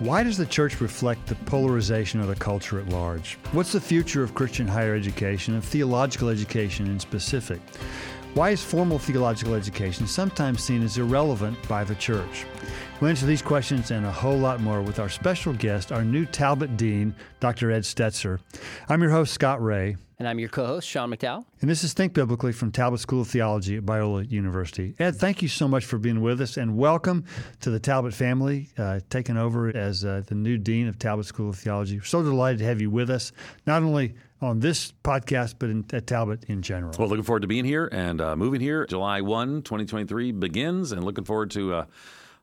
Why does the church reflect the polarization of the culture at large? What's the future of Christian higher education and theological education in specific? Why is formal theological education sometimes seen as irrelevant by the church? We'll answer these questions and a whole lot more with our special guest, our new Talbot Dean, Dr. Ed Stetzer. I'm your host, Scott Rae. And I'm your co host, Sean McDowell. And this is Think Biblically from Talbot School of Theology at Biola University. Ed, thank you so much for being with us and welcome to the Talbot family, uh, taking over as uh, the new Dean of Talbot School of Theology. We're So delighted to have you with us, not only on this podcast, but in, at Talbot in general. Well, looking forward to being here and uh, moving here. July 1, 2023 begins, and looking forward to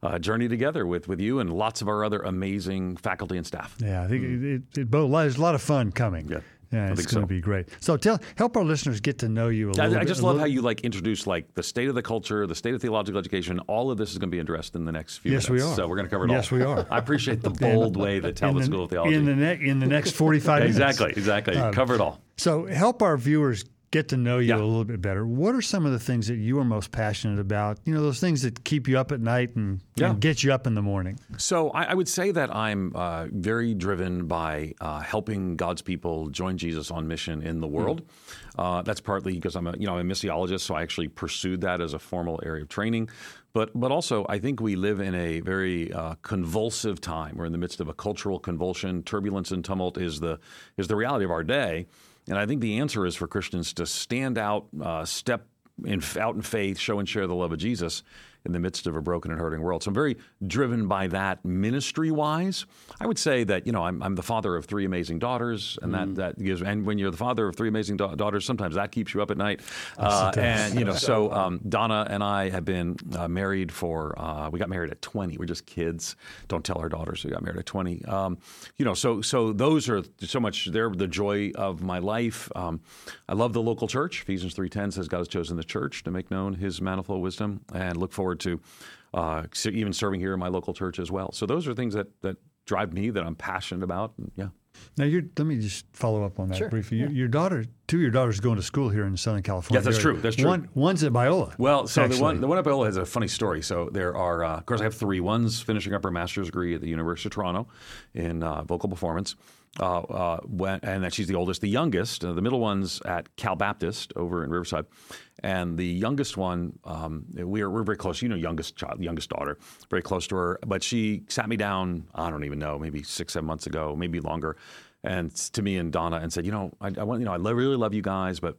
uh, journey together with, with you and lots of our other amazing faculty and staff. Yeah, I think mm. it, it, it, there's a lot of fun coming. Yeah. Yeah, it's going to so. be great. So tell help our listeners get to know you a little I, I just bit, love how you like introduce like the state of the culture, the state of theological education. All of this is going to be addressed in the next few yes, minutes. we are. So we're going to cover it yes, all. Yes, we are. I appreciate the bold way that Talbot the, School of Theology in the ne- in the next forty five minutes. exactly, exactly. Um, cover it all. So help our viewers get to know you yeah. a little bit better. What are some of the things that you are most passionate about? You know, those things that keep you up at night and, yeah. and get you up in the morning. So I, I would say that I'm uh, very driven by uh, helping God's people join Jesus on mission in the world. Mm. Uh, that's partly because I'm a you know I'm a missiologist, so I actually pursued that as a formal area of training. But but also I think we live in a very uh, convulsive time. We're in the midst of a cultural convulsion. Turbulence and tumult is the is the reality of our day. And I think the answer is for Christians to stand out, uh, step in, out in faith, show and share the love of Jesus, in the midst of a broken and hurting world. So I'm very driven by that ministry wise. I would say that, you know, I'm, I'm the father of three amazing daughters, and mm. that, that gives, and when you're the father of three amazing da- daughters, sometimes that keeps you up at night. Uh, and, you know, so um, Donna and I have been uh, married for, uh, we got married at 20. We're just kids. Don't tell our daughters we got married at 20. Um, you know, so, so those are so much, they're the joy of my life. Um, I love the local church. Ephesians 3.10 says God has chosen the church to make known his manifold wisdom and look forward forward to uh, even serving here in my local church as well. So those are things that that drive me that I'm passionate about. And, yeah. Now, let me just follow up on that sure. briefly. Your, your, daughter, two of your daughters, going to school here in Southern California. Yes, that's true. That's true. One, one's at Biola. Well, so actually. the one, the one at Biola has a funny story. So there are, uh, of course, I have three. One's finishing up her master's degree at the University of Toronto in uh, vocal performance. Uh, uh, when, and that she's the oldest. The youngest, uh, the middle one's at Cal Baptist over in Riverside, and the youngest one, um, we're we're very close. You know, youngest child, youngest daughter, very close to her. But she sat me down. I don't even know, maybe six, seven months ago, maybe longer, and to me and Donna, and said, you know, I, I want, you know, I really love you guys, but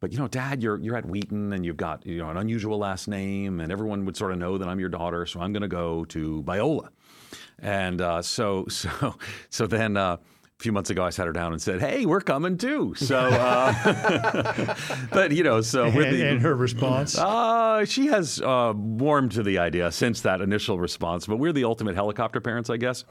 but you know, Dad, you're you're at Wheaton and you've got you know an unusual last name, and everyone would sort of know that I'm your daughter, so I'm going to go to Biola. And uh, so so so then. Uh, a few months ago, I sat her down and said, "Hey, we're coming too." So, uh, but you know, so with and, the, and her response, uh, she has uh, warmed to the idea since that initial response. But we're the ultimate helicopter parents, I guess.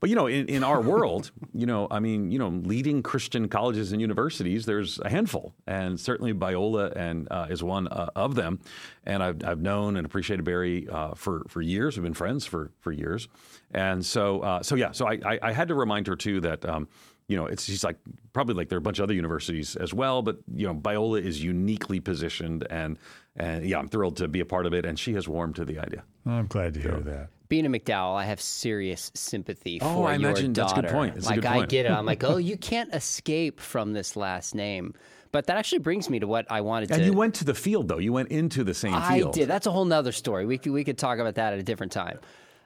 But you know, in, in our world, you know, I mean, you know, leading Christian colleges and universities, there's a handful, and certainly Biola and uh, is one uh, of them. And I've, I've known and appreciated Barry uh, for for years. We've been friends for for years, and so uh, so yeah. So I, I, I had to remind her too that. Um, you know, it's she's like probably like there are a bunch of other universities as well, but you know, Biola is uniquely positioned, and and yeah, I'm thrilled to be a part of it, and she has warmed to the idea. I'm glad to hear so, that being a McDowell, I have serious sympathy for McDowell. oh, for I your imagine daughter. That's a good point. That's like good I get it. I'm like, oh, you can't escape from this last name. But that actually brings me to what I wanted and to. And you went to the field, though. You went into the same I field. I did. That's a whole nother story. We could we could talk about that at a different time.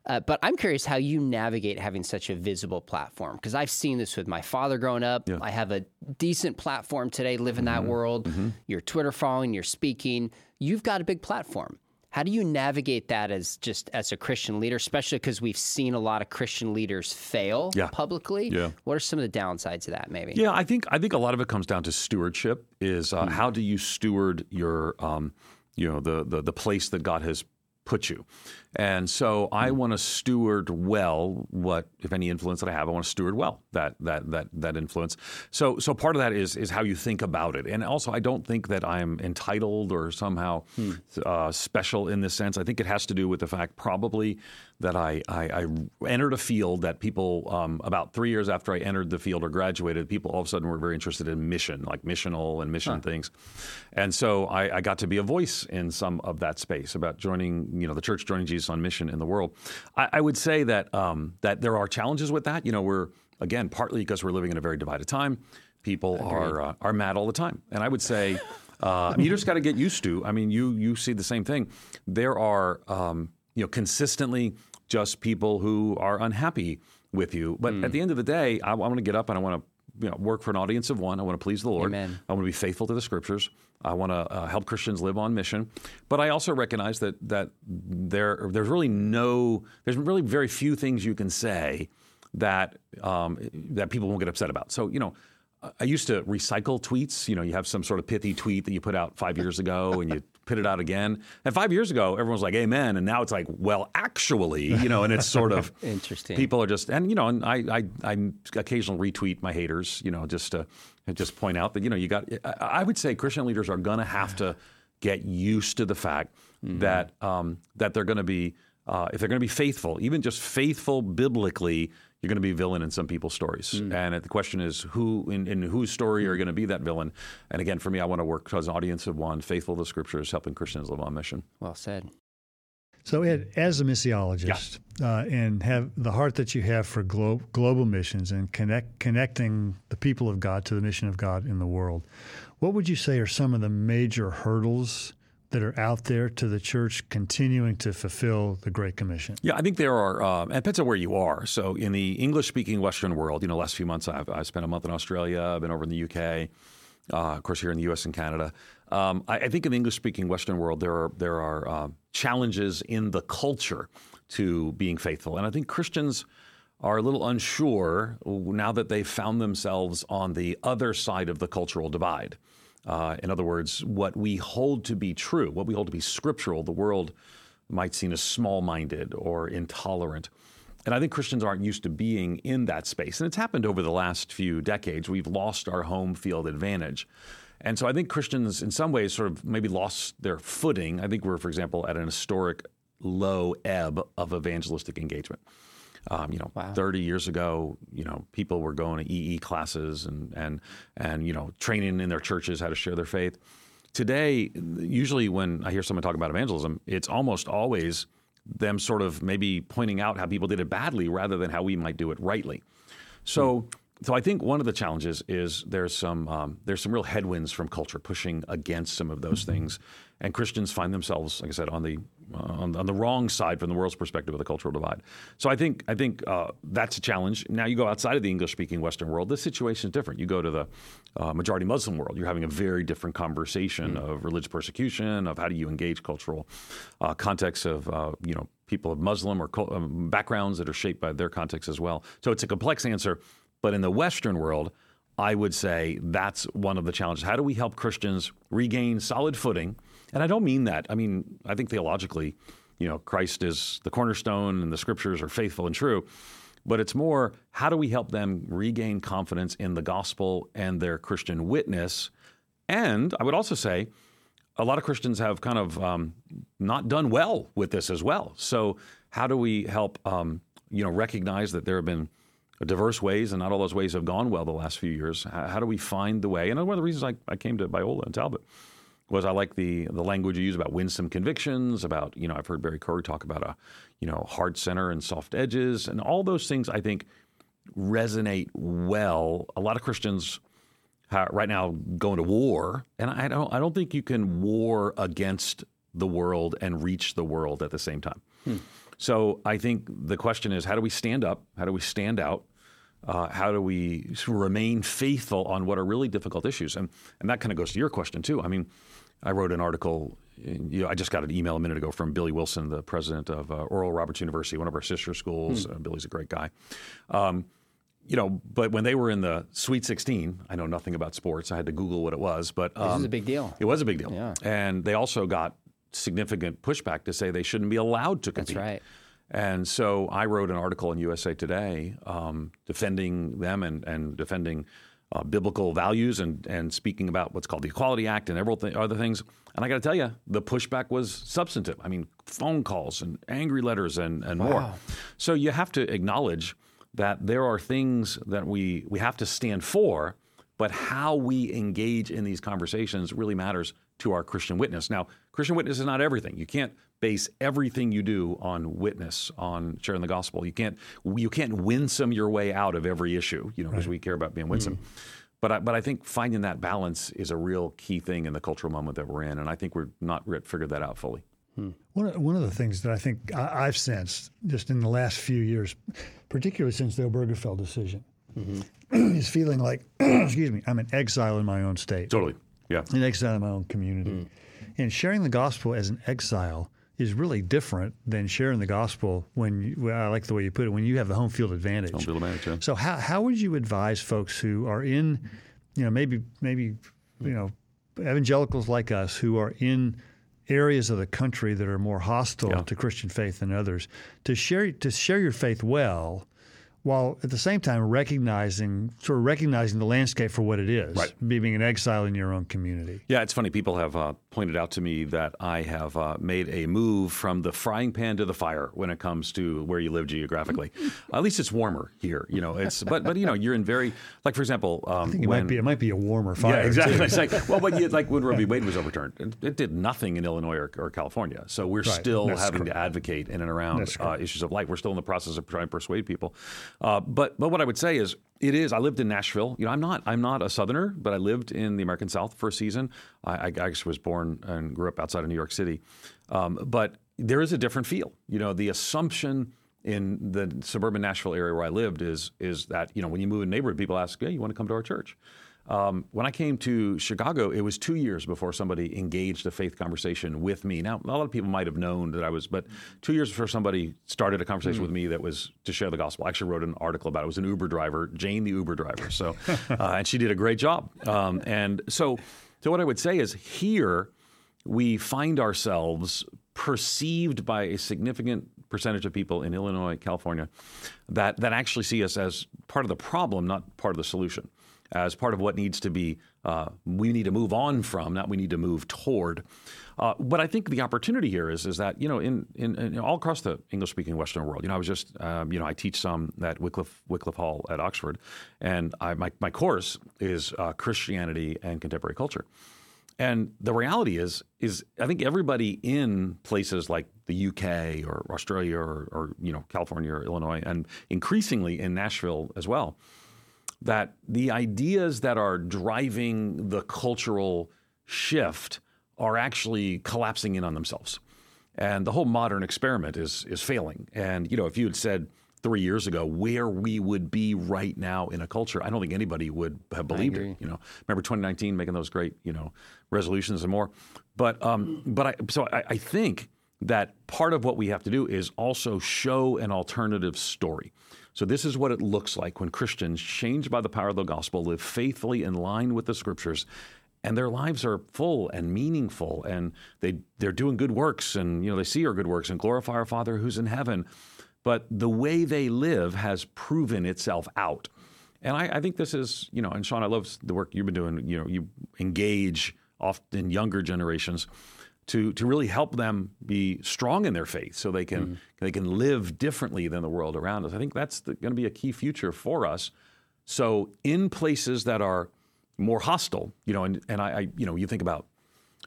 Uh, but I'm curious how you navigate having such a visible platform because I've seen this with my father growing up. Yeah. I have a decent platform today, live in mm-hmm. that world. Mm-hmm. Your Twitter following, you're speaking. You've got a big platform. How do you navigate that as just as a Christian leader, especially because we've seen a lot of Christian leaders fail yeah. publicly? Yeah. What are some of the downsides of that? Maybe. Yeah, I think I think a lot of it comes down to stewardship. Is uh, mm. how do you steward your um, you know the, the the place that God has put you. And so I hmm. want to steward well what, if any influence that I have, I want to steward well that that that that influence. So so part of that is is how you think about it. And also I don't think that I'm entitled or somehow hmm. uh, special in this sense. I think it has to do with the fact probably that I, I, I entered a field that people um, about three years after I entered the field or graduated, people all of a sudden were very interested in mission, like missional and mission huh. things. And so I, I got to be a voice in some of that space about joining, you know, the church joining Jesus Jesus on mission in the world. I, I would say that um, that there are challenges with that. You know, we're again partly because we're living in a very divided time. People are uh, are mad all the time, and I would say. Uh, you just got to get used to. I mean, you you see the same thing. There are um, you know consistently just people who are unhappy with you. But mm. at the end of the day, I, I want to get up and I want to you know, work for an audience of one. I want to please the Lord. Amen. I want to be faithful to the Scriptures. I want to uh, help Christians live on mission. But I also recognize that that there there's really no there's really very few things you can say that um, that people won't get upset about. So you know. I used to recycle tweets. You know, you have some sort of pithy tweet that you put out five years ago, and you put it out again. And five years ago, everyone was like, "Amen," and now it's like, "Well, actually," you know. And it's sort of interesting. People are just, and you know, and I, I, I occasionally retweet my haters, you know, just to just point out that you know you got. I would say Christian leaders are going to have to get used to the fact mm-hmm. that um, that they're going to be. Uh, if they're going to be faithful, even just faithful biblically, you're going to be a villain in some people's stories. Mm. And the question is, who in, in whose story are you going to be that villain? And again, for me, I want to work as an audience of one, faithful to the scriptures, helping Christians live on mission. Well said. So, Ed, as a missiologist, yeah. uh, and have the heart that you have for glo- global missions and connect, connecting the people of God to the mission of God in the world, what would you say are some of the major hurdles that are out there to the church continuing to fulfill the Great Commission? Yeah, I think there are, uh, and it depends on where you are. So, in the English speaking Western world, you know, last few months I've, I've spent a month in Australia, I've been over in the UK, uh, of course, here in the US and Canada. Um, I, I, think in the English speaking Western world, there are, there are uh, challenges in the culture to being faithful. And I think Christians are a little unsure now that they've found themselves on the other side of the cultural divide. Uh, in other words, what we hold to be true, what we hold to be scriptural, the world might seem as small minded or intolerant. And I think Christians aren't used to being in that space. And it's happened over the last few decades. We've lost our home field advantage. And so I think Christians, in some ways, sort of maybe lost their footing. I think we're, for example, at an historic low ebb of evangelistic engagement. Um, you know, wow. 30 years ago, you know, people were going to EE classes and and and you know, training in their churches how to share their faith. Today, usually when I hear someone talk about evangelism, it's almost always them sort of maybe pointing out how people did it badly rather than how we might do it rightly. So. Hmm. So I think one of the challenges is there's some um, there's some real headwinds from culture pushing against some of those mm-hmm. things, and Christians find themselves, like I said, on the uh, on, on, the wrong side from the world's perspective of the cultural divide. So I think I think uh, that's a challenge. Now you go outside of the English-speaking Western world, this situation is different. You go to the uh, majority Muslim world, you're having a very different conversation mm of religious persecution, of how do you engage cultural uh, contexts of uh, you know people of Muslim or um, backgrounds that are shaped by their context as well. So it's a complex answer, but in the Western world. I would say that's one of the challenges. How do we help Christians regain solid footing? And I don't mean that. I mean, I think theologically, you know, Christ is the cornerstone and the scriptures are faithful and true. But it's more how do we help them regain confidence in the gospel and their Christian witness? And I would also say, a lot of Christians have kind of um, not done well with this as well. So, how do we help um, you know recognize that there have been diverse ways, and not all those ways have gone well the last few years? How, do we find the way? And one of the reasons I, I came to Biola and Talbot was I like the the language you use about winsome convictions, about you know I've heard Barry Corey talk about a you know hard center and soft edges, and all those things I think resonate well. A lot of Christians right now going to war, and I don't I don't think you can war against the world and reach the world at the same time. Hmm. So I think the question is how do we stand up? How do we stand out? Uh, how do we remain faithful on what are really difficult issues? And and that kind of goes to your question too. I mean, I wrote an article. You know, I just got an email a minute ago from Billy Wilson, the president of uh, Oral Roberts University, one of our sister schools. Hmm. Uh, Billy's a great guy. Um, you know, but when they were in the Sweet 16, I know nothing about sports. I had to Google what it was, but um, this is um, a big deal. It was a big deal. Yeah. And they also got significant pushback to say they shouldn't be allowed to compete. That's right. And so I wrote an article in USA Today um, defending them and, and defending uh, biblical values and, and speaking about what's called the Equality Act and everything, other things. And I got to tell you, the pushback was substantive. I mean, phone calls and angry letters and, and wow. more. So you have to acknowledge that there are things that we, we have to stand for, but how we engage in these conversations really matters to our Christian witness. Now, Christian witness is not everything. You can't base everything you do on witness, on sharing the gospel. You can't you can't winsome your way out of every issue, you know, because right. we care about being winsome. Mm-hmm. But I, but I think finding that balance is a real key thing in the cultural moment that we're in, and I think we're not yet figured that out fully. Hmm. One, of, one of the things that I think I, have sensed just in the last few years, particularly since the Obergefell decision, mm-hmm. is feeling like, excuse me, I'm an exile in my own state. Totally. Yeah. In exile in my own community. Mm. And sharing the gospel as an exile is really different than sharing the gospel when you, well, I like the way you put it, when you have the home field advantage. Home field advantage, yeah. So how, how would you advise folks who are in, you know, maybe, maybe, you know, evangelicals like us who are in – areas of the country that are more hostile yeah. to Christian faith than others to share to share your faith well while at the same time recognizing sort of recognizing the landscape for what it is, right. being an exile in your own community. Yeah, it's funny. People have uh, pointed out to me that I have uh, made a move from the frying pan to the fire when it comes to where you live geographically. At least it's warmer here, you know. It's but but you know you're in very like for example. Um, I think it when, might be it might be a warmer fire. Yeah, exactly. it's like well, but you, like when Roe v. Wade was overturned, it, it, did nothing in Illinois or, or California. So we're right. still That's having correct. to advocate in and around uh, issues of life. We're still in the process of trying to persuade people. Uh, but but what I would say is it is. I lived in Nashville. You know, I'm not I'm not a Southerner, but I lived in the American South for a season. I, I actually was born and grew up outside of New York City. Um, but there is a different feel. You know, the assumption in the suburban Nashville area where I lived is is that you know when you move in a neighborhood, people ask, "Hey, you want to come to our church?" Um, when I came to Chicago, it was two years before somebody engaged a faith conversation with me. Now, a lot of people might have known that I was, but two years before somebody started a conversation mm. with me that was to share the gospel. I actually wrote an article about it. It was an Uber driver, Jane the Uber driver. So, uh, and she did a great job. Um, and so, so what I would say is here we find ourselves perceived by a significant percentage of people in Illinois, California, that that actually see us as part of the problem, not part of the solution as part of what needs to be, uh, we need to move on from, not we need to move toward. Uh, but I think the opportunity here is is that you know in, in, in all across the English speaking Western world, you know I was just um, you know I teach some at Wycliffe Wycliffe Hall at Oxford, and I, my my course is uh, Christianity and contemporary culture. And the reality is, is I think everybody in places like the UK or Australia or, or you know California or Illinois, and increasingly in Nashville as well, that the ideas that are driving the cultural shift are actually collapsing in on themselves. And the whole modern experiment is is failing. And you know, if you had said three years ago where we would be right now in a culture, I don't think anybody would have believed it. You know, remember 2019 making those great you know resolutions and more. But um, but I so I, I think that part of what we have to do is also show an alternative story. So, this is what it looks like when Christians, changed by the power of the gospel, live faithfully in line with the scriptures and their lives are full and meaningful and they they're doing good works and you know they see our good works and glorify our father who's in heaven. But the way they live has proven itself out. And I, I think this is you know and sean i love the work you've been doing. You know you engage often younger generations to to really help them be strong in their faith, so they can mm-hmm. they can live differently than the world around us. I think that's going to be a key future for us. So in places that are more hostile, you know, and and I, I you know you think about,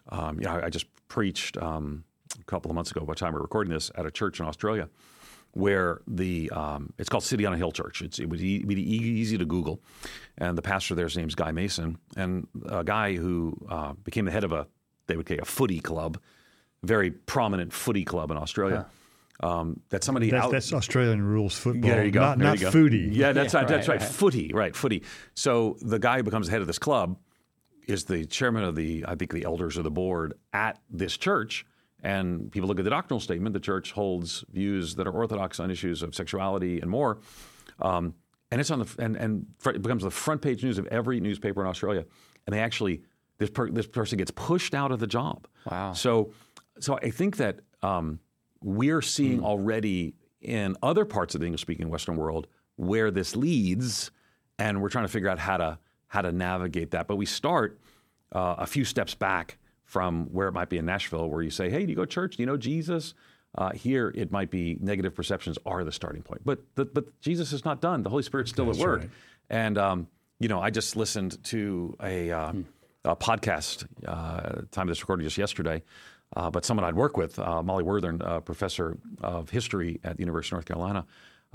um, you know, I just preached um, a couple of months ago, by the time we're recording this, at a church in Australia, where the um, it's called City on a Hill Church. It's, it would e- be easy to Google, and the pastor there's name's Guy Mason, and a guy who uh, became the head of a they would say a footy club, very prominent footy club in Australia. Huh. Um, that somebody that's, out, that's Australian rules football. Yeah, there you go. Not, there not you go. footy. Yeah, that's yeah, right, that's right. right. Footy, right? Footy. So the guy who becomes the head of this club is the chairman of the, I think, the elders of the board at this church. And people look at the doctrinal statement. The church holds views that are orthodox on issues of sexuality and more. Um, and it's on the and and it becomes the front page news of every newspaper in Australia. And they actually this per, this person gets pushed out of the job. Wow. So so I think that um, we're seeing mm. already in other parts of the English speaking Western world where this leads, and we're trying to figure out how to how to navigate that. But we start uh, a few steps back from where it might be in Nashville, where you say, "Hey, do you go to church? Do you know Jesus?" Uh, here, it might be negative perceptions are the starting point, but the, but Jesus is not done. The Holy Spirit's still That's at work, right. and um, you know, I just listened to a. Uh, hmm podcast uh, time of this recording just yesterday uh, but someone I'd work with, uh, Molly Worthen, professor of history at the University of North Carolina,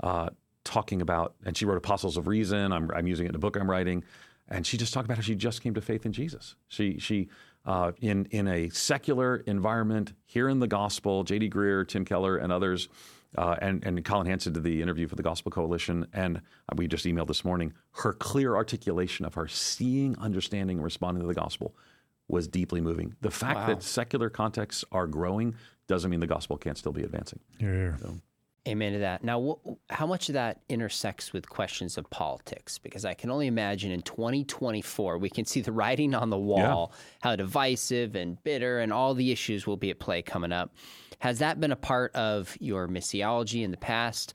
uh, talking about, and she wrote Apostles of Reason. I'm, I'm using it in a book I'm writing, and she just talked about how she just came to faith in Jesus. She she uh, in in a secular environment, hearing the gospel, J.D. Greear, Tim Keller, and others. Uh, and, and Collin Hansen did the interview for the Gospel Coalition, and we just emailed this morning. Her clear articulation of her seeing, understanding, and responding to the gospel was deeply moving. The fact wow. that secular contexts are growing doesn't mean the gospel can't still be advancing. Yeah. So. Amen to that. Now, wh- how much of that intersects with questions of politics? Because I can only imagine in 2024, we can see the writing on the wall, yeah. how divisive and bitter and all the issues will be at play coming up. Has that been a part of your missiology in the past?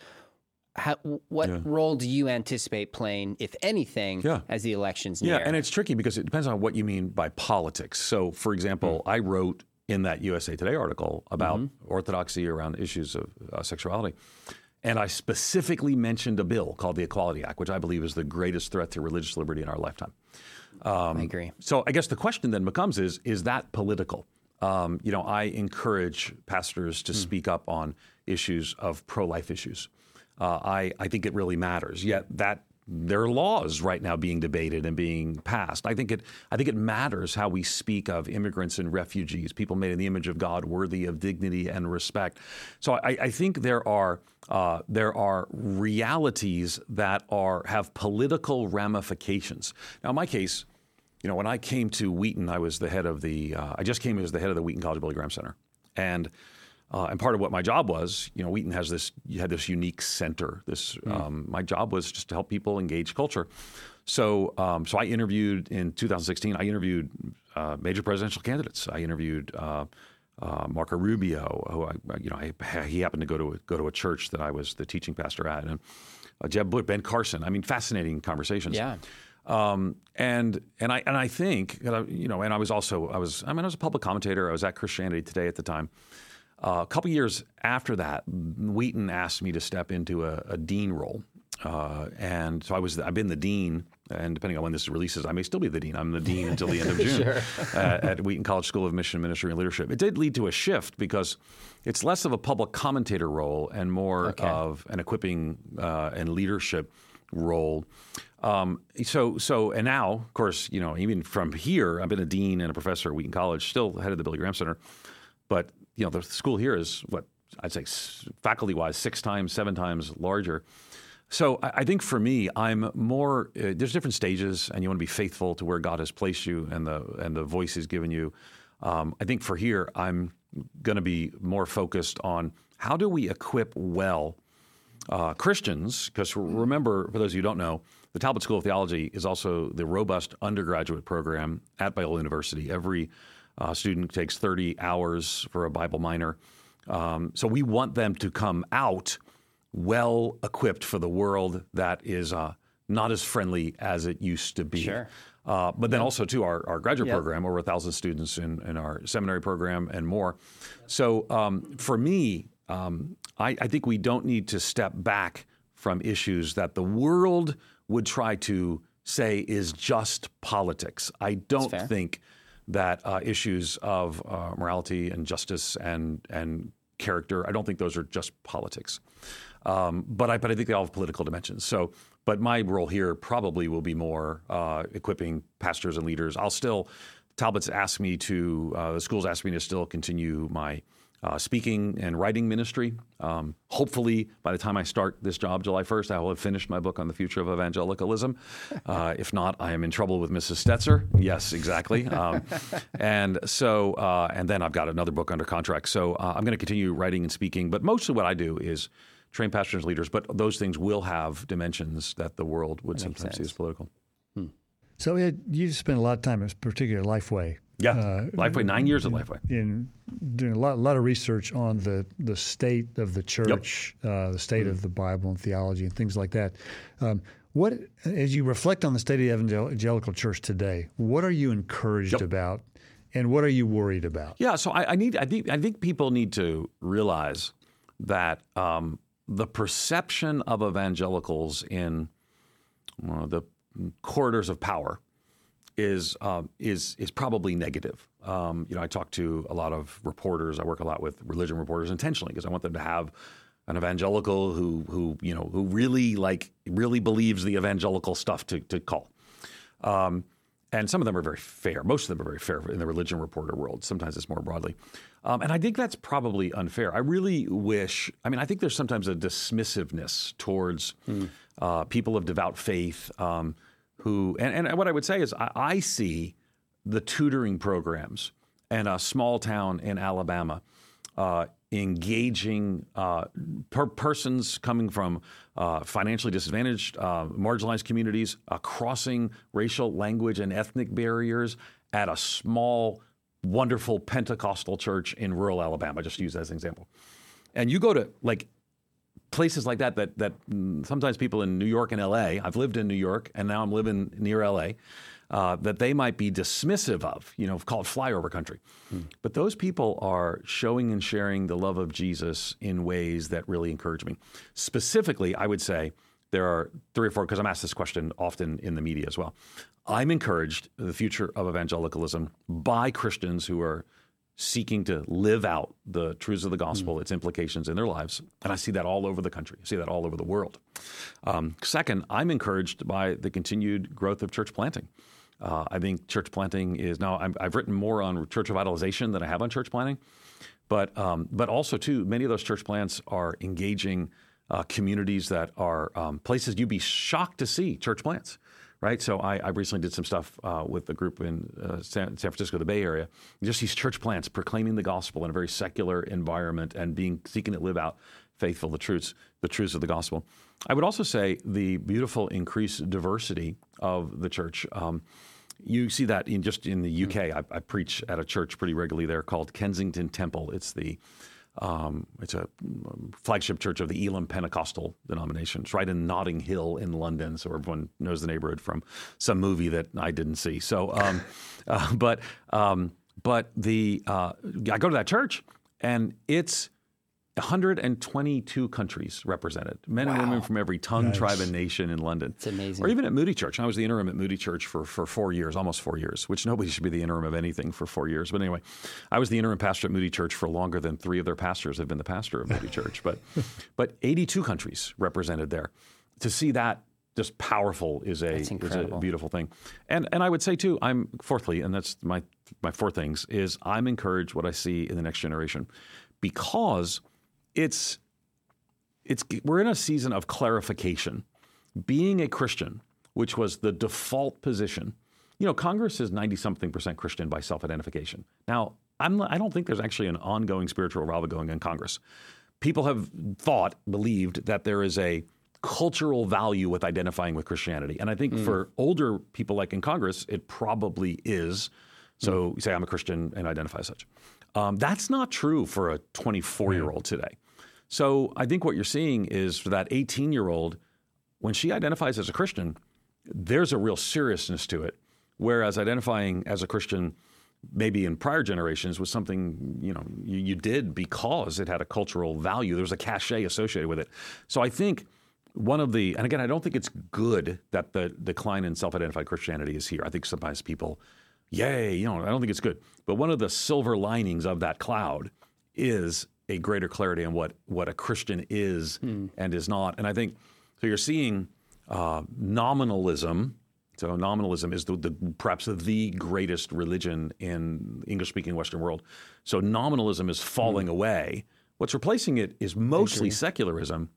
How, what yeah. role do you anticipate playing, if anything, yeah. as the elections near? Yeah, and it's tricky because it depends on what you mean by politics. So, for example, mm. I wrote in that USA Today article about mm-hmm. orthodoxy around issues of uh, sexuality. And I specifically mentioned a bill called the Equality Act, which I believe is the greatest threat to religious liberty in our lifetime. Um, I agree. So I guess the question then becomes: Is is that political? Um, you know, I encourage pastors to mm. speak up on issues of pro-life issues. Uh, I I think it really matters. Yet that there are laws right now being debated and being passed. I think it I think it matters how we speak of immigrants and refugees, people made in the image of God, worthy of dignity and respect. So I, I think there are uh, there are realities that are have political ramifications. Now, in my case, you know, when I came to Wheaton, I was the head of the uh, I just came as the head of the Wheaton College Billy Graham Center, and uh, and part of what my job was, you know, Wheaton has this, you had this unique center. This, mm. um, my job was just to help people engage culture. So, um, so I interviewed in 2016. I interviewed uh, major presidential candidates. I interviewed uh, uh, Marco Rubio, who I, you know, I, he happened to go to a, go to a church that I was the teaching pastor at, and uh, Jeb Bush, Ben Carson. I mean, fascinating conversations. Yeah. Um, and and I and I think you know, and I was also I was I mean I was a public commentator. I was at Christianity Today at the time. Uh, a couple years after that, Wheaton asked me to step into a, a dean role, uh, and so I was. I've been the dean, and depending on when this releases, I may still be the dean. I'm the dean until the end of June sure. at, at Wheaton College School of Mission, Ministry, and Leadership. It did lead to a shift because it's less of a public commentator role and more okay. of an equipping uh, and leadership role. Um, so, so, and now, of course, you know, even from here, I've been a dean and a professor at Wheaton College, still head of the Billy Graham Center. But you know, the school here is what I'd say faculty wise, six times, seven times larger. So I, think for me, I'm more. Uh, there's different stages, and you want to be faithful to where God has placed you and the and the voice He's given you. Um, I think for here, I'm going to be more focused on how do we equip well uh, Christians? Because remember, for those of you who don't know, the Talbot School of Theology is also the robust undergraduate program at Biola University. Every uh, student takes 30 hours for a Bible minor. Um, so we want them to come out well equipped for the world that is uh, not as friendly as it used to be. Sure. Uh, but then also to our, our graduate program, over a thousand students in, in our seminary program and more. So um, for me, um, I, I, think we don't need to step back from issues that the world would try to say is just politics. I don't think that uh, issues of uh, morality and justice and and character, I don't think those are just politics. Um, but I but I think they all have political dimensions. So, but my role here probably will be more uh, equipping pastors and leaders. I'll still Talbot's asked me to uh, the schools asked me to still continue my uh, speaking and writing ministry. Um, hopefully, by the time I start this job July 1st, I will have finished my book on the future of evangelicalism. Uh, if not, I am in trouble with Mrs. Stetzer. Yes, exactly. Um, and so, uh, and then I've got another book under contract. So uh, I'm going to continue writing and speaking. But mostly what I do is train pastors and leaders. But those things will have dimensions that the world would that sometimes see as political. Hmm. So Ed, you spend a lot of time, in particular, Lifeway, yeah, uh, Lifeway, nine years at Lifeway. In doing a lot, a lot of research on the, the state of the church, yep. uh, the state mm-hmm. of the Bible and theology and things like that. Um, what, as you reflect on the state of the evangelical church today, what are you encouraged yep. about, and what are you worried about? Yeah, so I, I, need, I think, I think people need to realize that um, the perception of evangelicals in uh, the corridors of power is um, is is probably negative. Um, you know, I talk to a lot of reporters. I work a lot with religion reporters intentionally because I want them to have an evangelical who who you know who really like really believes the evangelical stuff to to call. Um, and some of them are very fair. Most of them are very fair in the religion reporter world. Sometimes it's more broadly. Um, and I think that's probably unfair. I really wish, I mean, I think there's sometimes a dismissiveness towards mm. uh, people of devout faith um, who, and, and, what I would say is, I, I see the tutoring programs in a small town in Alabama uh, engaging uh, per persons coming from uh, financially disadvantaged, uh, marginalized communities, uh, crossing racial, language, and ethnic barriers at a small, wonderful Pentecostal church in rural Alabama. Just use that as an example. And you go to like places like that that that sometimes people in New York and L.A. I've lived in New York, and now I'm living near L.A. Uh, that they might be dismissive of, you know, called flyover country. Hmm. But those people are showing and sharing the love of Jesus in ways that really encourage me. Specifically, I would say there are three or four, because I'm asked this question often in the media as well. I'm encouraged the future of evangelicalism by Christians who are seeking to live out the truths of the gospel, mm. its implications in their lives. And I see that all over the country. I see that all over the world. Um, second, I'm encouraged by the continued growth of church planting. Uh, I think church planting is now. i have written more on church revitalization than I have on church planting, but um, but also too many of those church plants are engaging uh, communities that are um, places you'd be shocked to see church plants. Right, so I, I recently did some stuff uh, with a group in uh, San, San, Francisco, the Bay Area. Just these church plants proclaiming the gospel in a very secular environment and being seeking to live out faithful the truths, the truths of the gospel. I would also say the beautiful increased diversity of the church. Um, you see that in just in the UK. I, I, preach at a church pretty regularly there called Kensington Temple. It's the um, it's a flagship church of the Elim Pentecostal denomination. It's right in Notting Hill in London, so everyone knows the neighborhood from some movie that I didn't see. So, um, uh, but um, but the uh, I go to that church and it's 122 countries represented, men wow. and women from every tongue, nice. tribe, and nation in London. It's amazing. Or even at Moody Church. I was the interim at Moody Church for, for four years, almost four years, which nobody should be the interim of anything for four years. But anyway, I was the interim pastor at Moody Church for longer than three of their pastors have been the pastor of Moody Church. But, but 82 countries represented there. To see that just powerful is a is a beautiful thing. And and I would say too, I'm fourthly, and that's my my four things is I'm encouraged what I see in the next generation because it's it's we're in a season of clarification. Being a Christian, which was the default position, you know, Congress is ninety something percent Christian by self identification. Now, I'm I don't think there's actually an ongoing spiritual revival going in Congress. People have thought, believed that there is a cultural value with identifying with Christianity, and I think mm. for older people like in Congress, it probably is. So mm. you say I'm a Christian and identify as such. Um, that's not true for a 24 year old today. So I think what you're seeing is for that 18 year old, when she identifies as a Christian, there's a real seriousness to it. Whereas identifying as a Christian, maybe in prior generations, was something you know you, you did because it had a cultural value. There was a cachet associated with it. So I think one of the and again, I don't think it's good that the decline in self-identified Christianity is here. I think sometimes people, yay, you know, I don't think it's good. But one of the silver linings of that cloud is a greater clarity on what what a Christian is hmm. and is not. And I think so. You're seeing uh, nominalism. So nominalism is the, the, perhaps the greatest religion in English-speaking Western world. So nominalism is falling hmm. away. What's replacing it is mostly secularism,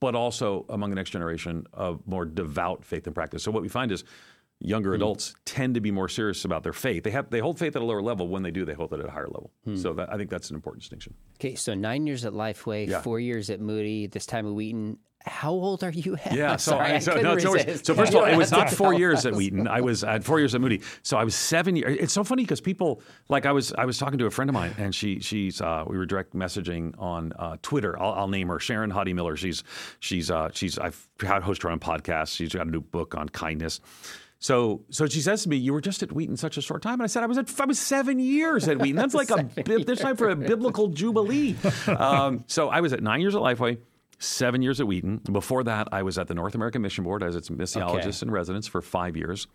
but also among the next generation of more devout faith and practice. So what we find is younger hmm. adults tend to be more serious about their faith. They have they hold faith at a lower level. When they do, they hold it at a higher level. Hmm. So that, I think that's an important distinction. Okay, so nine years at Lifeway, yeah. four years at Moody, this time at Wheaton. How old are you? At? Yeah, so, Sorry, I, so, no, always, so first of all, it was not four years at Wheaton. I was at four years at Moody. So I was seven years. It's so funny because people like I was I was talking to a friend of mine, and she she's uh, we were direct messaging on uh, Twitter. I'll, I'll, name her Sharon Hodde Miller. She's she's uh, she's I've had hosted her on podcasts. She's got a new book on kindness. So, so she says to me, "You were just at Wheaton such a short time," and I said, "I was at I was seven years at Wheaton. That's like a there's time for a biblical jubilee." Um, so I was at nine years at Lifeway, seven years at Wheaton. Before that, I was at the North American Mission Board as its missiologist okay. in residence for five years.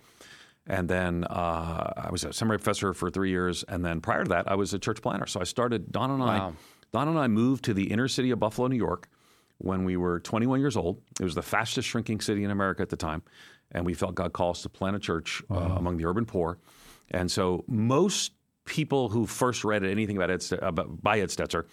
And then uh, I was a seminary professor for three years. And then prior to that, I was a church planter. So I started, Don and Wow. I, Don and I moved to the inner city of Buffalo, New York when we were 21 years old. It was the fastest shrinking city in America at the time. And we felt God called us to plant a church uh, among the urban poor. And so most people who first read anything about Ed, St- about, by Ed Stetzer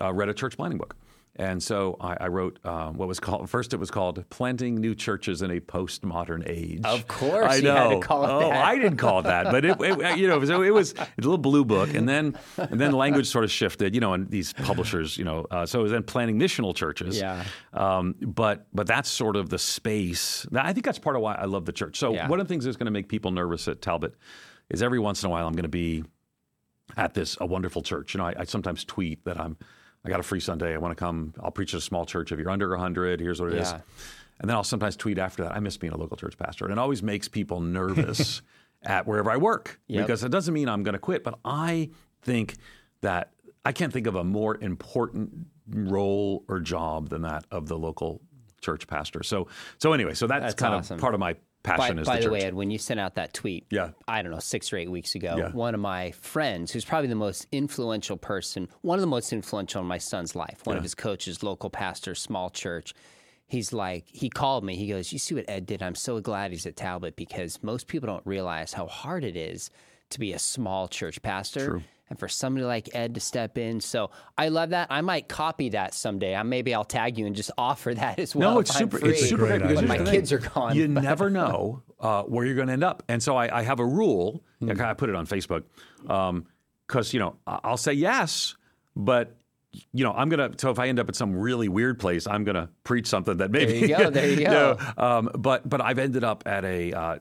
uh, read a church planting book. And so I, I wrote um, what was called first. It was called "Planting New Churches in a Postmodern Age." Of course I you know. had to call it oh. I didn't call it that, but it, it you know, so it was a little blue book, and then and then language sort of shifted, you know, and these publishers, you know, uh, so it was then planting missional churches. Yeah. Um, but but that's sort of the space. I think that's part of why I love the church. So Yeah. one of the things that's going to make people nervous at Talbot is every once in a while I'm going to be at this a wonderful church. You know, I, I sometimes tweet that I'm I got a free Sunday. I want to come. I'll preach at a small church. If you're under 100, here's what it is. Yeah. And then I'll sometimes tweet after that. I miss being a local church pastor, and it always makes people nervous at wherever I work Yep. because it doesn't mean I'm going to quit. But I think that I can't think of a more important role or job than that of the local church pastor. So so anyway, so that's, That's kind awesome. of part of my By, is by the the way, Ed, when you sent out that tweet, Yeah. I don't know, six or eight weeks ago, Yeah. one of my friends, who's probably the most influential person, one of the most influential in my son's life, one of his coaches, local pastor, small church, he's like, he called me. He goes, You see what Ed did? I'm so glad he's at Talbot because most people don't realize how hard it is to be a small church pastor. And for somebody like Ed to step in. So I love that. I might copy that someday. I, maybe I'll tag you and just offer that as well. No, it's super. free. It's super Great great because My kids thing. are gone, You but- never know uh, where you're going to end up, and so I, I have a rule. Hmm. I put it on Facebook because you know I- I'll say yes, but you know I'm gonna. So if I end up at some really weird place, I'm gonna preach something that maybe. There you go, there you know, um, but but I've ended up at a. Uh,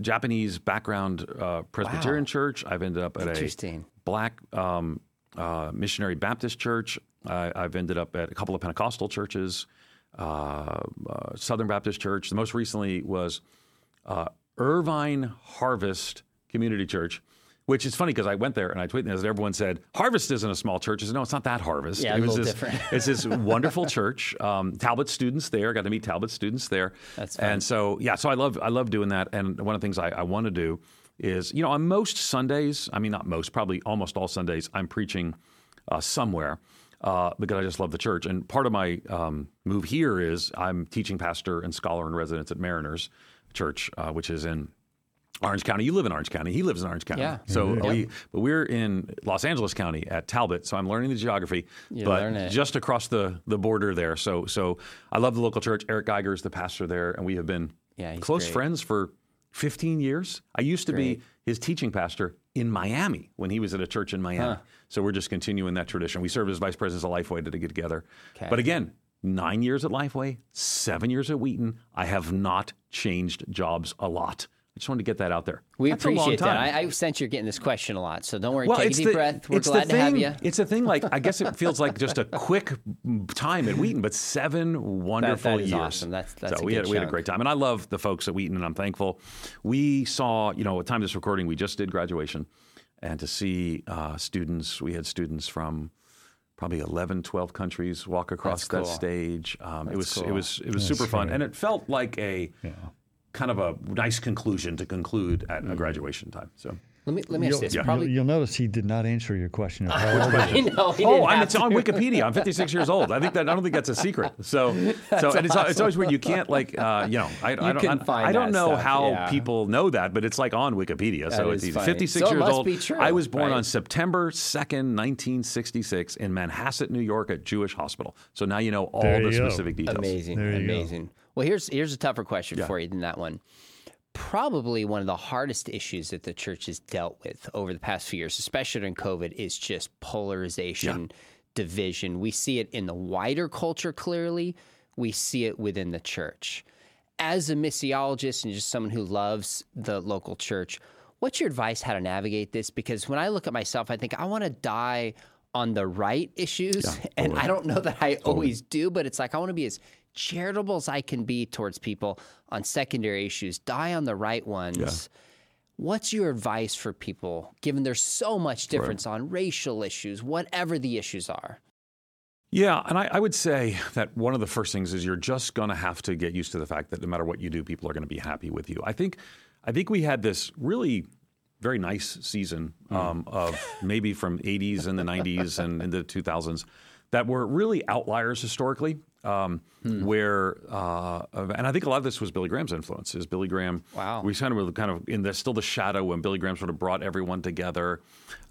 Japanese background uh, Presbyterian Wow. church. I've ended up at a Interesting. Black um, uh, missionary Baptist church. I, I've ended up at a couple of Pentecostal churches, uh, uh, Southern Baptist church. The most recently was uh, Irvine Harvest Community Church. Which is funny because I went there and I tweeted this, and everyone said Harvest isn't a small church. I said no, it's not that Harvest. Yeah, it a little this, different. it's this wonderful church. Um, Talbot students there. Got to meet Talbot students there. That's fun. And so yeah, so I love I love doing that. And one of the things I, I want to do is you know on most Sundays, I mean not most, probably almost all Sundays, I'm preaching uh, somewhere. Uh, because I just love the church, and part of my um, move here is I'm teaching pastor and scholar in residence at Mariners Church, uh, which is in Orange County. You live in Orange County. He lives in Orange County. Yeah. So Mhm. we, but we're in Los Angeles County at Talbot. So I'm learning the geography, You but just across the the border there. So so I love the local church. Eric Geiger is the pastor there, and we have been Yeah, close great. friends for 15 years. I used to Great. be his teaching pastor in Miami when he was at a church in Miami. So we're just continuing that tradition. We served as vice presidents of Lifeway to get together. Okay. But again, nine years at Lifeway, seven years at Wheaton. I have not changed jobs a lot. I just wanted to get that out there. We That's appreciate that. I, I sense you're getting this question a lot, so don't worry. Well, Take a it's deep the, breath. We're it's glad the to have thing, you. It's a thing like I guess it feels like just a quick time at Wheaton, but seven wonderful that is years. awesome. That's- that's so a we had good we had a great time, and I love the folks at Wheaton, and I'm thankful. We saw, you know, at time of this recording, we just did graduation, and to see uh, students, we had students from probably 11, 12 countries walk across that stage. Um, it was cool. it was it was That's super fun, and it felt like a. Kind of a nice conclusion to conclude at a graduation time. So, let me let me ask You'll, this. you'll- you'll notice he did not answer your question. of how old I know. He Oh, I'm, have it's on. Wikipedia. I'm 56 years old. I think that I don't think that's a secret. So, so and it's, it's always weird. You can't like, uh, you know, I, I don't, can I, find I don't know stuff, how yeah. people know that, but it's like on Wikipedia. so That it's is easy. funny. 56 So it years must old. be true, I was born right? on September 2nd, 1966, in Manhasset, New York, at Jewish Hospital. So now you know all There the you go. specific details. Amazing, There you go. Well, here's here's a tougher question for you than that one. Probably one of the hardest issues that the church has dealt with over the past few years, especially during COVID, is just polarization, division. We see it in the wider culture clearly. We see it within the church. As a missiologist and just someone who loves the local church, what's your advice how to navigate this? Because when I look at myself, I think I want to die on the right issues. and I don't know that I always do, but it's like I want to be as charitable as I can be towards people on secondary issues, die on the right ones. What's your advice for people, given there's so much difference on racial issues, whatever the issues are? Yeah, and I, I, would say that one of the first things is you're just going to have to get used to the fact that no matter what you do, people are going to be happy with you. I think, I think we had this really very nice season hmm. um, of maybe from 80s and the 90s and the 2000s that were really outliers historically. Um, hmm. Where uh, and I think a lot of this was Billy Graham's influence. Is Billy Graham? Wow. We kind of were kind of in the still the shadow when Billy Graham sort of brought everyone together,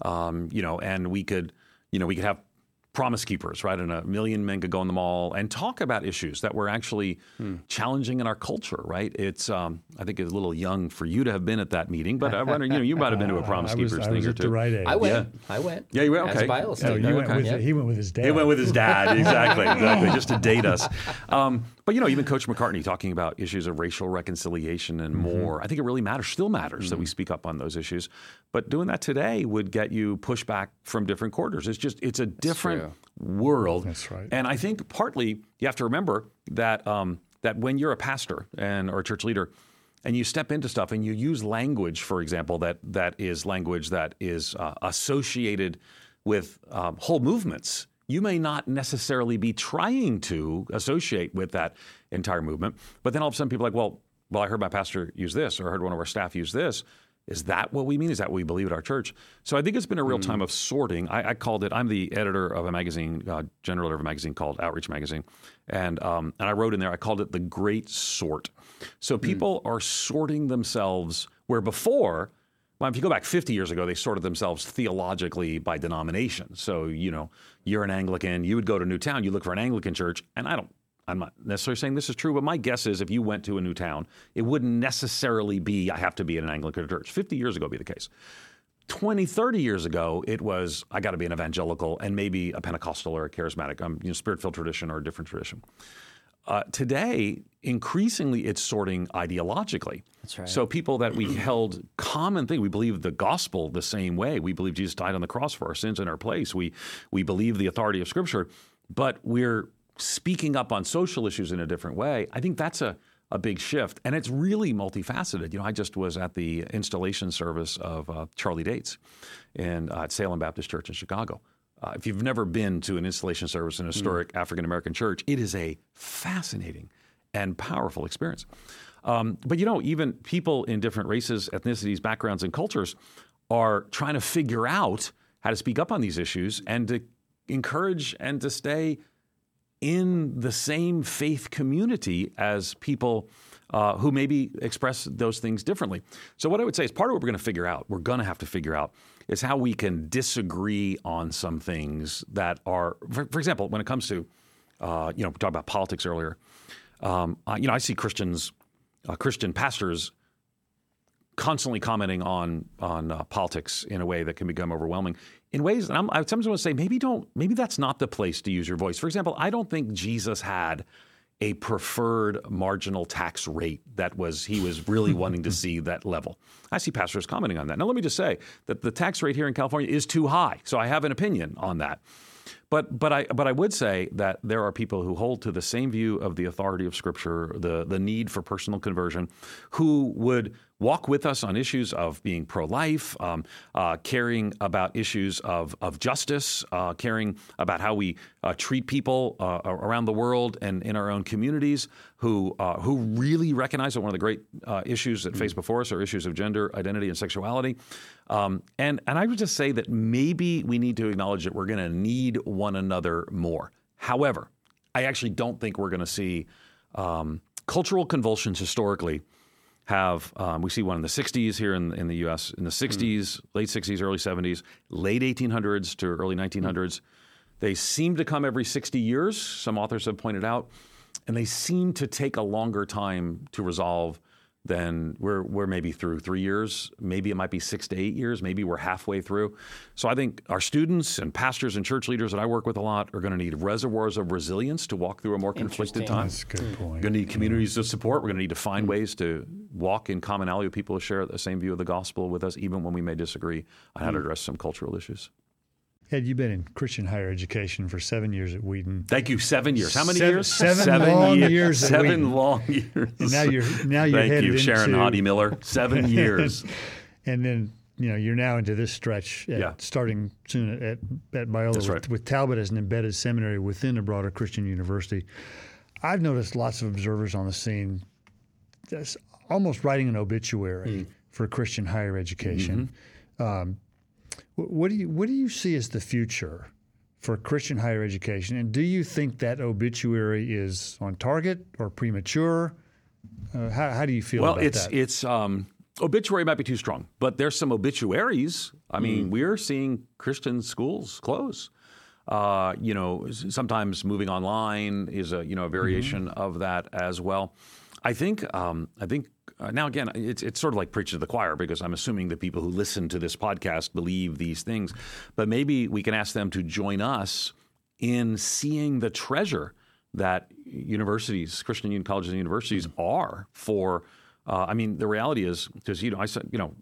um, you know, and we could, you know, we could have promise keepers, right? And a million men could go in the mall and talk about issues that were actually hmm. challenging in our culture, right? It's, um, I think, it's a little young for you to have been at that meeting, but I wonder, you know, you might have been to a promise keepers was, thing or two. The right age. I went. Yeah. I went. Yeah, you went. Okay. As Bible study. No, you went with, yeah. He went with his dad. He went with his dad. Exactly. exactly. Just to date us. Um, but you know, even Coach McCartney talking about issues of racial reconciliation and mm-hmm. more. I think it really matters. Still matters mm-hmm. that we mm-hmm. speak up on those issues. But doing that today would get you pushback from different quarters. It's just it's a different world. That's right. And I think partly you have to remember that um, that when you're a pastor and or a church leader, and you step into stuff and you use language, for example, that that is language that is uh, associated with um, whole movements. You may not necessarily be trying to associate with that entire movement, but then all of a sudden people are like, well, well, I heard my pastor use this, or I heard one of our staff use this. Is that what we mean? Is that what we believe at our church? So I think it's been a real mm. time of sorting. I, I, called it. I'm the editor of a magazine, uh, general editor of a magazine called Outreach Magazine, and um, and I wrote in there. I called it the Great Sort. So hmm. people mm. are sorting themselves where before. Well, if you go back 50 years ago, they sorted themselves theologically by denomination. So, you know, you're an Anglican, you would go to Newtown, you look for an Anglican church, and I don't I'm not necessarily saying this is true, but my guess is if you went to a new town, it wouldn't necessarily be, I have to be in an Anglican church. 50 years ago, be the case. 20, 30 years ago, it was, I got to be an evangelical and maybe a Pentecostal or a charismatic, um, you know, spirit filled tradition or a different tradition. Uh, today, increasingly, it's sorting ideologically. That's right. So people that we held common thing, we believe the gospel the same way. We believe Jesus died on the cross for our sins in our place. We we believe the authority of Scripture, but we're speaking up on social issues in a different way, I think that's a, a big shift. And it's really multifaceted. You know, I just was at the installation service of uh, Charlie Dates in, uh, at Salem Baptist Church in Chicago. Uh, if you've never been to an installation service in a historic mm. African American church, it is a fascinating and powerful experience. Um, but you know, even people in different races, ethnicities, backgrounds, and cultures are trying to figure out how to speak up on these issues and to encourage and to stay in the same faith community as people uh, who maybe express those things differently. So, what I would say is part of what we're going to figure out, we're going to have to figure out, is how we can disagree on some things that are, for, for example, when it comes to, uh, you know, we talked about politics earlier. Um, uh, you know, I see Christians, uh, Christian pastors constantly commenting on on uh, politics in a way that can become overwhelming in ways and I'm, I sometimes want to say maybe don't maybe that's not the place to use your voice. For example, I don't think Jesus had a preferred marginal tax rate that was he was really wanting to see that level. I see pastors commenting on that. Now let me just say that the tax rate here in California is too high. So I have an opinion on that. But but I but I would say that there are people who hold to the same view of the authority of Scripture, the the need for personal conversion, who would walk with us on issues of being pro life, um, uh, caring about issues of, of justice, uh, caring about how we uh, treat people uh, around the world and in our own communities who, uh, who really recognize that one of the great uh, issues that mm-hmm. face before us are issues of gender identity and sexuality. Um, and, and I would just say that maybe we need to acknowledge that we're going to need one another more. However, I actually don't think we're going to see um, cultural convulsions historically have um, we see one in the 60s here in, in the U.S. in the 60s, mm. late 60s, early 70s, late 1800s to early 1900s. Mm. They seem to come every 60 years. Some authors have pointed out, and they seem to take a longer time to resolve then we're we're maybe through three years. Maybe it might be six to eight years. Maybe we're halfway through. So I think our students and pastors and church leaders that I work with a lot are going to need reservoirs of resilience to walk through a more conflicted time. That's a good point. We're going to need communities of support. We're going to need to find ways to walk in commonality with people who share the same view of the gospel with us, even when we may disagree on how to hmm. address some cultural issues. Ed, you've been in Christian higher education for seven years at Wheaton. Thank you. Seven years. How many seven, years? Seven, seven long years. years seven long years. And now you're now you're Thank you, Sharon into, Miller. Seven years. and then you know, you're now into this stretch, at, yeah. starting soon at, at Biola with, right. with, Talbot as an embedded seminary within a broader Christian university. I've noticed lots of observers on the scene just almost writing an obituary mm. for Christian higher education. Mm-hmm. Um, what do you what do you see as the future for Christian higher education, and do you think that obituary is on target or premature? Uh, how, how, do you feel well, about it's, that? it's um, obituary might be too strong, but there's some obituaries. I mean, mm. we're seeing Christian schools close. Uh, you know, sometimes moving online is a you know a variation mm-hmm. of that as well. I think um, I think uh, now again it's it's sort of like preaching to the choir because I'm assuming the people who listen to this podcast believe these things, but maybe we can ask them to join us in seeing the treasure that universities, Christian Union colleges and universities, mm-hmm. are for uh, I mean, the reality is, because you know, I said, you know,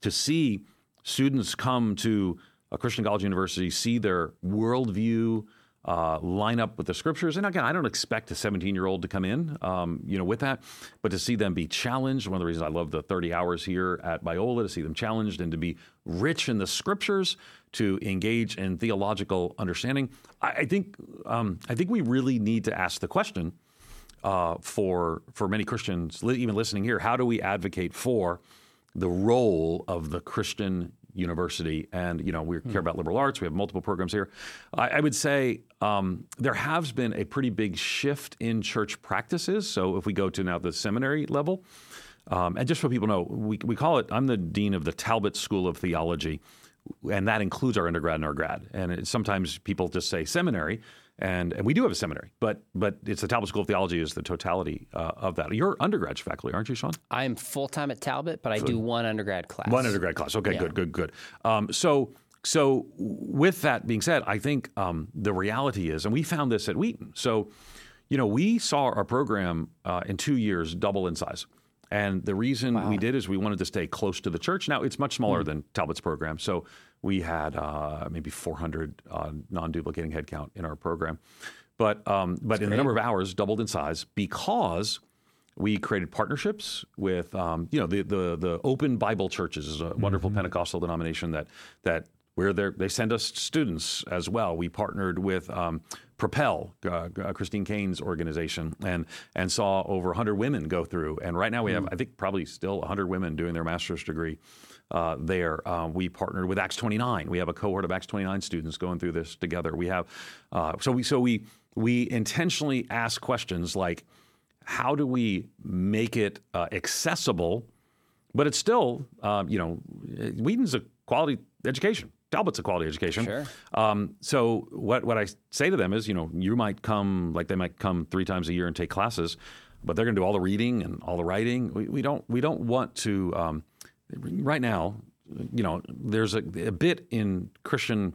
to see students come to a Christian college university, see their worldview uh, line up with the scriptures. And again, I don't expect a 17 year old to come in, um, you know, with that, but to see them be challenged. One of the reasons I love the 30 hours here at Biola to see them challenged and to be rich in the scriptures, to engage in theological understanding. I, I think um, I think we really need to ask the question uh, for for many Christians, even listening here, how do we advocate for the role of the Christian university? And you know, we care about liberal arts. We have multiple programs here. I, I would say um, there has been a pretty big shift in church practices. So if we go to now the seminary level. Um, and just so people know, we, we call it, I'm the dean of the Talbot School of Theology, and that includes our undergrad and our grad. And it, sometimes people just say seminary, and, and we do have a seminary, but but it's the Talbot School of Theology is the totality uh, of that. You're undergraduate faculty, aren't you, Sean? I'm full time at Talbot, but I do one undergrad class. One undergrad class. Okay, yeah. good, good, good. Um, so so with that being said, I think um, the reality is, and we found this at Wheaton. So you know, we saw our program uh, in two years double in size. And the reason wow. we did is we wanted to stay close to the church. Now, it's much smaller mm. than Talbot's program. So we had uh, maybe 400 uh, non-duplicating headcount in our program, but um, but in great. the number of hours doubled in size because we created partnerships with um, you know the, the the Open Bible Churches is a wonderful mm-hmm. Pentecostal denomination that that where they send us students as well. We partnered with um, Propel, uh, uh, Christine Caine's organization, and and saw over 100 women go through. And right now we have, mm. I think, probably still 100 women doing their master's degree uh, there. Uh, we partnered with Acts 29. We have a cohort of Acts 29 students going through this together. We have uh, so we so we we intentionally ask questions like, how do we make it uh, accessible, but it's still um, you know Wheaton's a quality education. Talbot's a quality education. Sure. Um, so what what I say to them is, you know, you might come like they might come three times a year and take classes, but they're going to do all the reading and all the writing. We, we don't we don't want to um, right now, you know, there's a, a, bit in Christian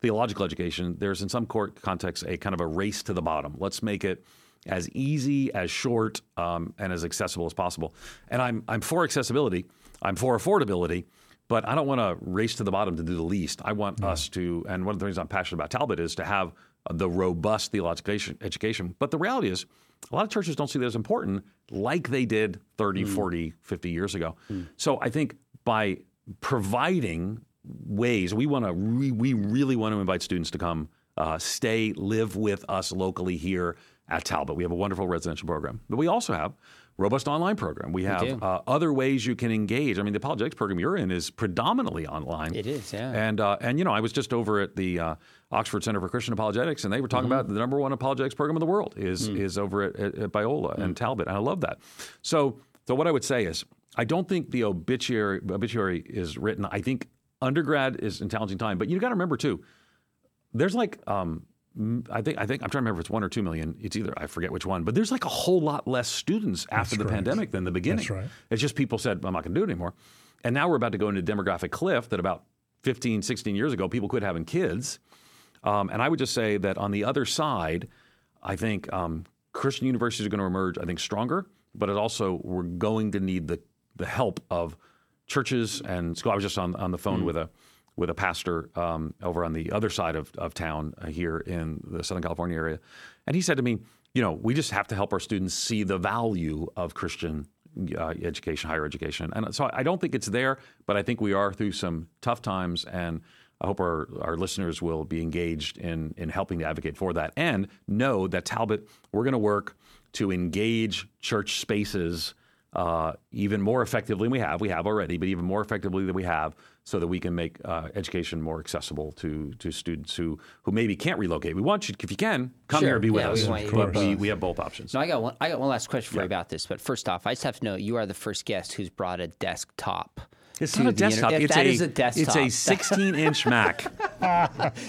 theological education. There's in some court contexts a kind of a race to the bottom. Let's make it as easy, as short, um, and as accessible as possible. And I'm I'm for accessibility. I'm for affordability. But I don't want to race to the bottom to do the least. I want mm. us to, and one of the things I'm passionate about Talbot is to have the robust theological education. But the reality is, a lot of churches don't see that as important like they did 30, mm. 40, 50 years ago. Mm. So I think by providing ways, we want to, re, we really want to invite students to come uh, stay, live with us locally here at Talbot. We have a wonderful residential program. But we also have robust online program. We have we uh, other ways you can engage. I mean, the apologetics program you're in is predominantly online. It is, yeah. And uh, and you know, I was just over at the uh, Oxford Center for Christian Apologetics, and they were talking mm-hmm. about the number one apologetics program in the world is mm. is over at, at, at Biola mm. and Talbot, and I love that. So so what I would say is, I don't think the obituary obituary is written. I think undergrad is in challenging time, but you got to remember too. There's like um, I think I think I'm trying to remember if it's one or two million. It's either I forget which one, but there's like a whole lot less students after That's the correct. pandemic than the beginning. That's right. It's just people said I'm not going to do it anymore, and now we're about to go into a demographic cliff that about 15, 16 years ago people quit having kids, um, and I would just say that on the other side, I think um, Christian universities are going to emerge. I think stronger, but it also we're going to need the the help of churches and school. I was just on on the phone mm. with a with a pastor um, over on the other side of, of town uh, here in the Southern California area. And he said to me, you know, we just have to help our students see the value of Christian uh, education, higher education. And so I don't think it's there, but I think we are through some tough times and. I hope our, our listeners will be engaged in, in helping to advocate for that and know that Talbot, we're going to work to engage church spaces uh, even more effectively than we have. We have already, but even more effectively than we have, so that we can make uh, education more accessible to to students who who maybe can't relocate. We want you, if you can, come Sure. here and be with Yeah, we us. want you to but be we, we have both options. No, I got one. I got one last question for Yeah. you about this. But first off, I just have to know you are the first guest who's brought a desktop. It's to not a the inter- desktop. It's that a, is a desktop. It's a 16 inch Mac.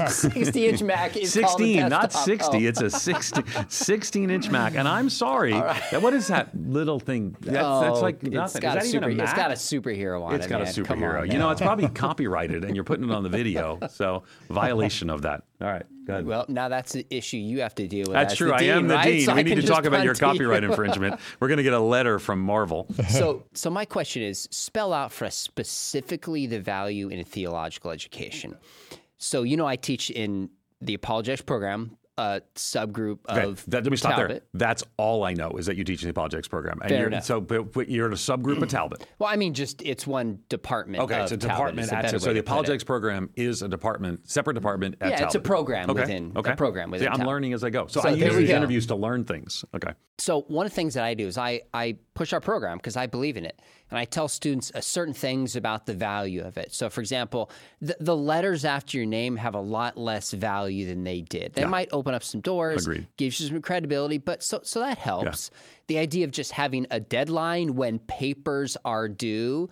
60 inch Mac is called a 16, not 60. Oh. It's a 16, 16 inch Mac. And I'm sorry. that- What is that little thing? That's, that's Oh, like it's nothing. got is a that super, even a It's Mac? got a superhero on It's it. It's got a man. Come superhero. You know, it's probably copyrighted, and you're putting it on the video. So violation of that. All right, go ahead. Well, now that's the issue you have to deal with. That's true. I dean, am the right? dean. So we I need to talk about your to you. copyright infringement. We're going to get a letter from Marvel. So, so my question is: spell out for us specifically the value in theological education. So, you know, I teach in the apologetics program, a subgroup Okay, of that, let me stop there. Talbot. That's all I know is that you teach in the apologetics program. And Fair you're, enough. So, but, but you're in a subgroup of Talbot. Well, I mean, just it's one department. Okay, it's a Talbot, department a at so the apologetics program is a department, separate department at Yeah, Talbot. it's a program okay. within- a program within See, I'm learning as I go. So, So I there use these go. interviews to learn things. Okay. So one of the things that I do is I, I push our program because I believe in it. And I tell students uh, certain things about the value of it. So, for example, the, the letters after your name have a lot less value than they did. They might open up some doors, Agreed. gives you some credibility, but so, so that helps. The idea of just having a deadline when papers are due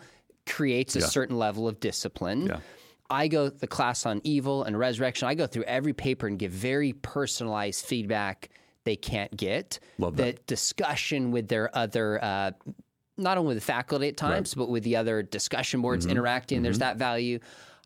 creates a certain level of discipline. Yeah. I go the class on evil and resurrection. I go through every paper and give very personalized feedback they can't get. Love the discussion with their other, uh, not only with the faculty at times, but with the other discussion boards Mm-hmm. interacting. There's that value.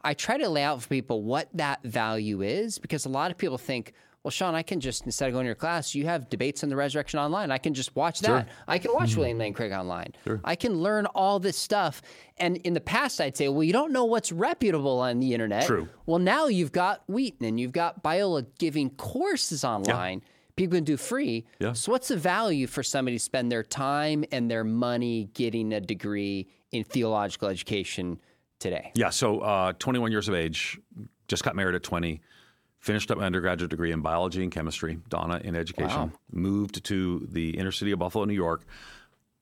I try to lay out for people what that value is because a lot of people think, well, Sean, I can just instead of going to your class, you have debates on the resurrection online. I can just watch that. I can Mm-hmm. watch William Lane Craig online. I can learn all this stuff. And in the past, I'd say, well, you don't know what's reputable on the internet. True. Well, now you've got Wheaton and you've got Biola giving courses online. People can do free. Yeah. So, what's the value for somebody to spend their time and their money getting a degree in theological education today? Yeah. So, uh, 21 years of age, just got married at 20, finished up my undergraduate degree in biology and chemistry, Donna in education, Wow. moved to the inner city of Buffalo, New York,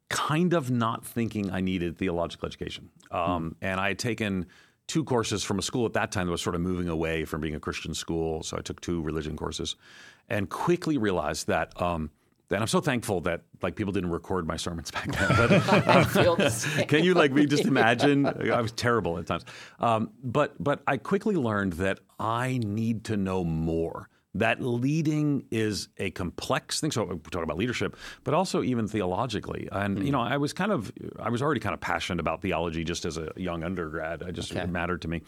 kind of not thinking I needed theological education. Um, And I had taken two courses from a school at that time that was sort of moving away from being a Christian school. So I took two religion courses and quickly realized that. Um, and I'm so thankful that like people didn't record my sermons back then. But I feel the same. can you like me just imagine? I was terrible at times. Um, but but I quickly learned that I need to know more. That leading is a complex thing. So we talk about leadership, but also even theologically. And you know, I was kind of I was already kind of passionate about theology just as a young undergrad. I just it mattered to me.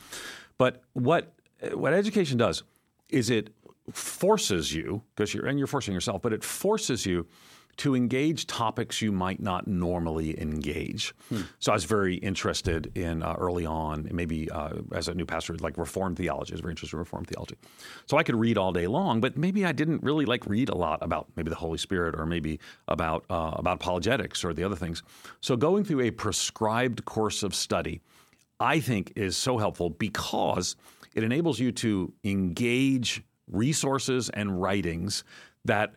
But what what education does is it forces you because you're and you're forcing yourself, but it forces you to engage topics you might not normally engage. So I was very interested in uh, early on, maybe uh, as a new pastor, like Reformed theology. I was very interested in Reformed theology. So I could read all day long, but maybe I didn't really like read a lot about maybe the Holy Spirit or maybe about uh, about apologetics or the other things. So going through a prescribed course of study, I think is so helpful because it enables you to engage resources and writings that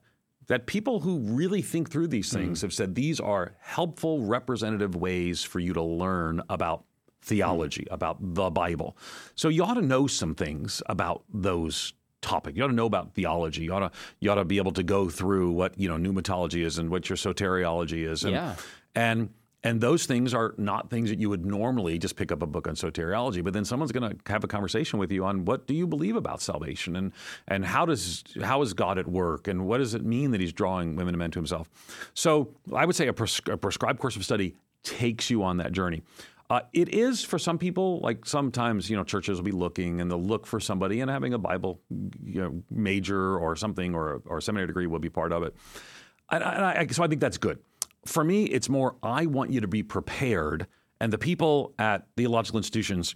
that people who really think through these things mm-hmm. have said these are helpful representative ways for you to learn about theology, mm-hmm. about the Bible. So you ought to know some things about those topic. You ought to know about theology. You ought to you ought to be able to go through what, you know, pneumatology is and what your soteriology is. And, Yeah. and and those things are not things that you would normally just pick up a book on soteriology, but then someone's going to have a conversation with you on what do you believe about salvation and and how does how is God at work and what does it mean that He's drawing women and men to Himself. So I would say a, pres- a prescribed course of study takes you on that journey. Uh, it is for some people like sometimes you know churches will be looking and they'll look for somebody and having a Bible you know, major or something or or a seminary degree will be part of it. And I, and I, so I think that's good. For me, it's more I want you to be prepared, and the people at theological institutions,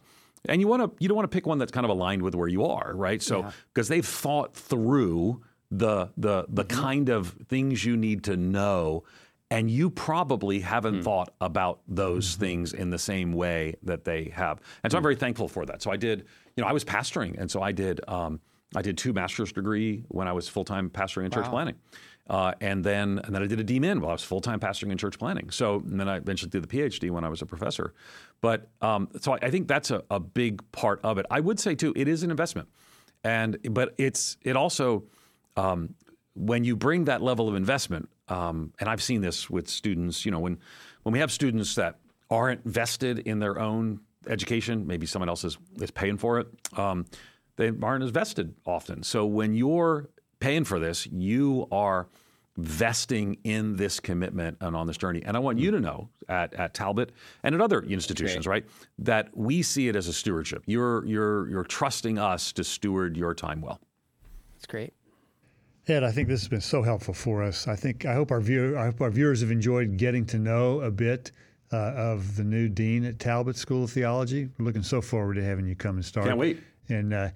and you want to you don't want to pick one that's kind of aligned with where you are, right? So because they've thought through the the the kind of things you need to know, and you probably haven't mm. thought about those mm-hmm. things in the same way that they have. And so mm. I'm very thankful for that. So I did, you know, I was pastoring, and so I did. Um, I did two master's degree when I was full time pastoring in wow. church planting. Uh, and then and then I did a DMin while I was full time pastoring in church planting. So then I eventually did the PhD when I was a professor. But um, so I, I, think that's a, a, big part of it. I would say too, it is an investment, and but it's it also um, when you bring that level of investment, um, and I've seen this with students. You know, when when we have students that aren't vested in their own education, maybe someone else is, is paying for it. Um, they aren't as vested often. So when you're paying for this, you are vesting in this commitment and on this journey. And I want you to know at, at Talbot and at other institutions, right, that we see it as a stewardship. You're you're you're trusting us to steward your time well. That's great. Ed, I think this has been so helpful for us. I think I hope our view, I hope our viewers have enjoyed getting to know a bit uh, of the new dean at Talbot School of Theology. We're looking so forward to having you come and start. Can't wait. And uh,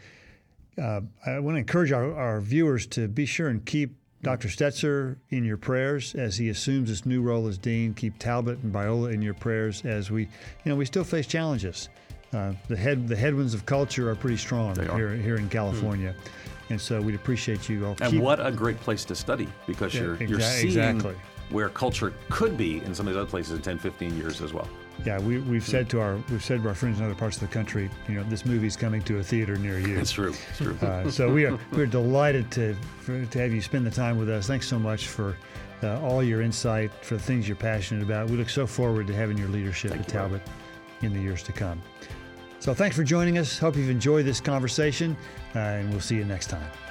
uh, I want to encourage our, our, viewers to be sure and keep Dr. Stetzer in your prayers as he assumes this new role as dean. Keep Talbot and Biola in your prayers as we, you know, we still face challenges. Uh, the head the headwinds of culture are pretty strong here here in California. Mm. And so we'd appreciate you all. And keep... what a great place to study because yeah, you're, exa- you're seeing exactly. where culture could be in some of these other places in 10, 15 years as well. Yeah, we, we've said to our we've said to our friends in other parts of the country, you know, this movie's coming to a theater near you. It's true. It's true. Uh, so we are we're delighted to for, to have you spend the time with us. Thanks so much for uh, all your insight, for the things you're passionate about. We look so forward to having your leadership Thank at you, Talbot in the years to come. So thanks for joining us. Hope you've enjoyed this conversation, uh, and we'll see you next time.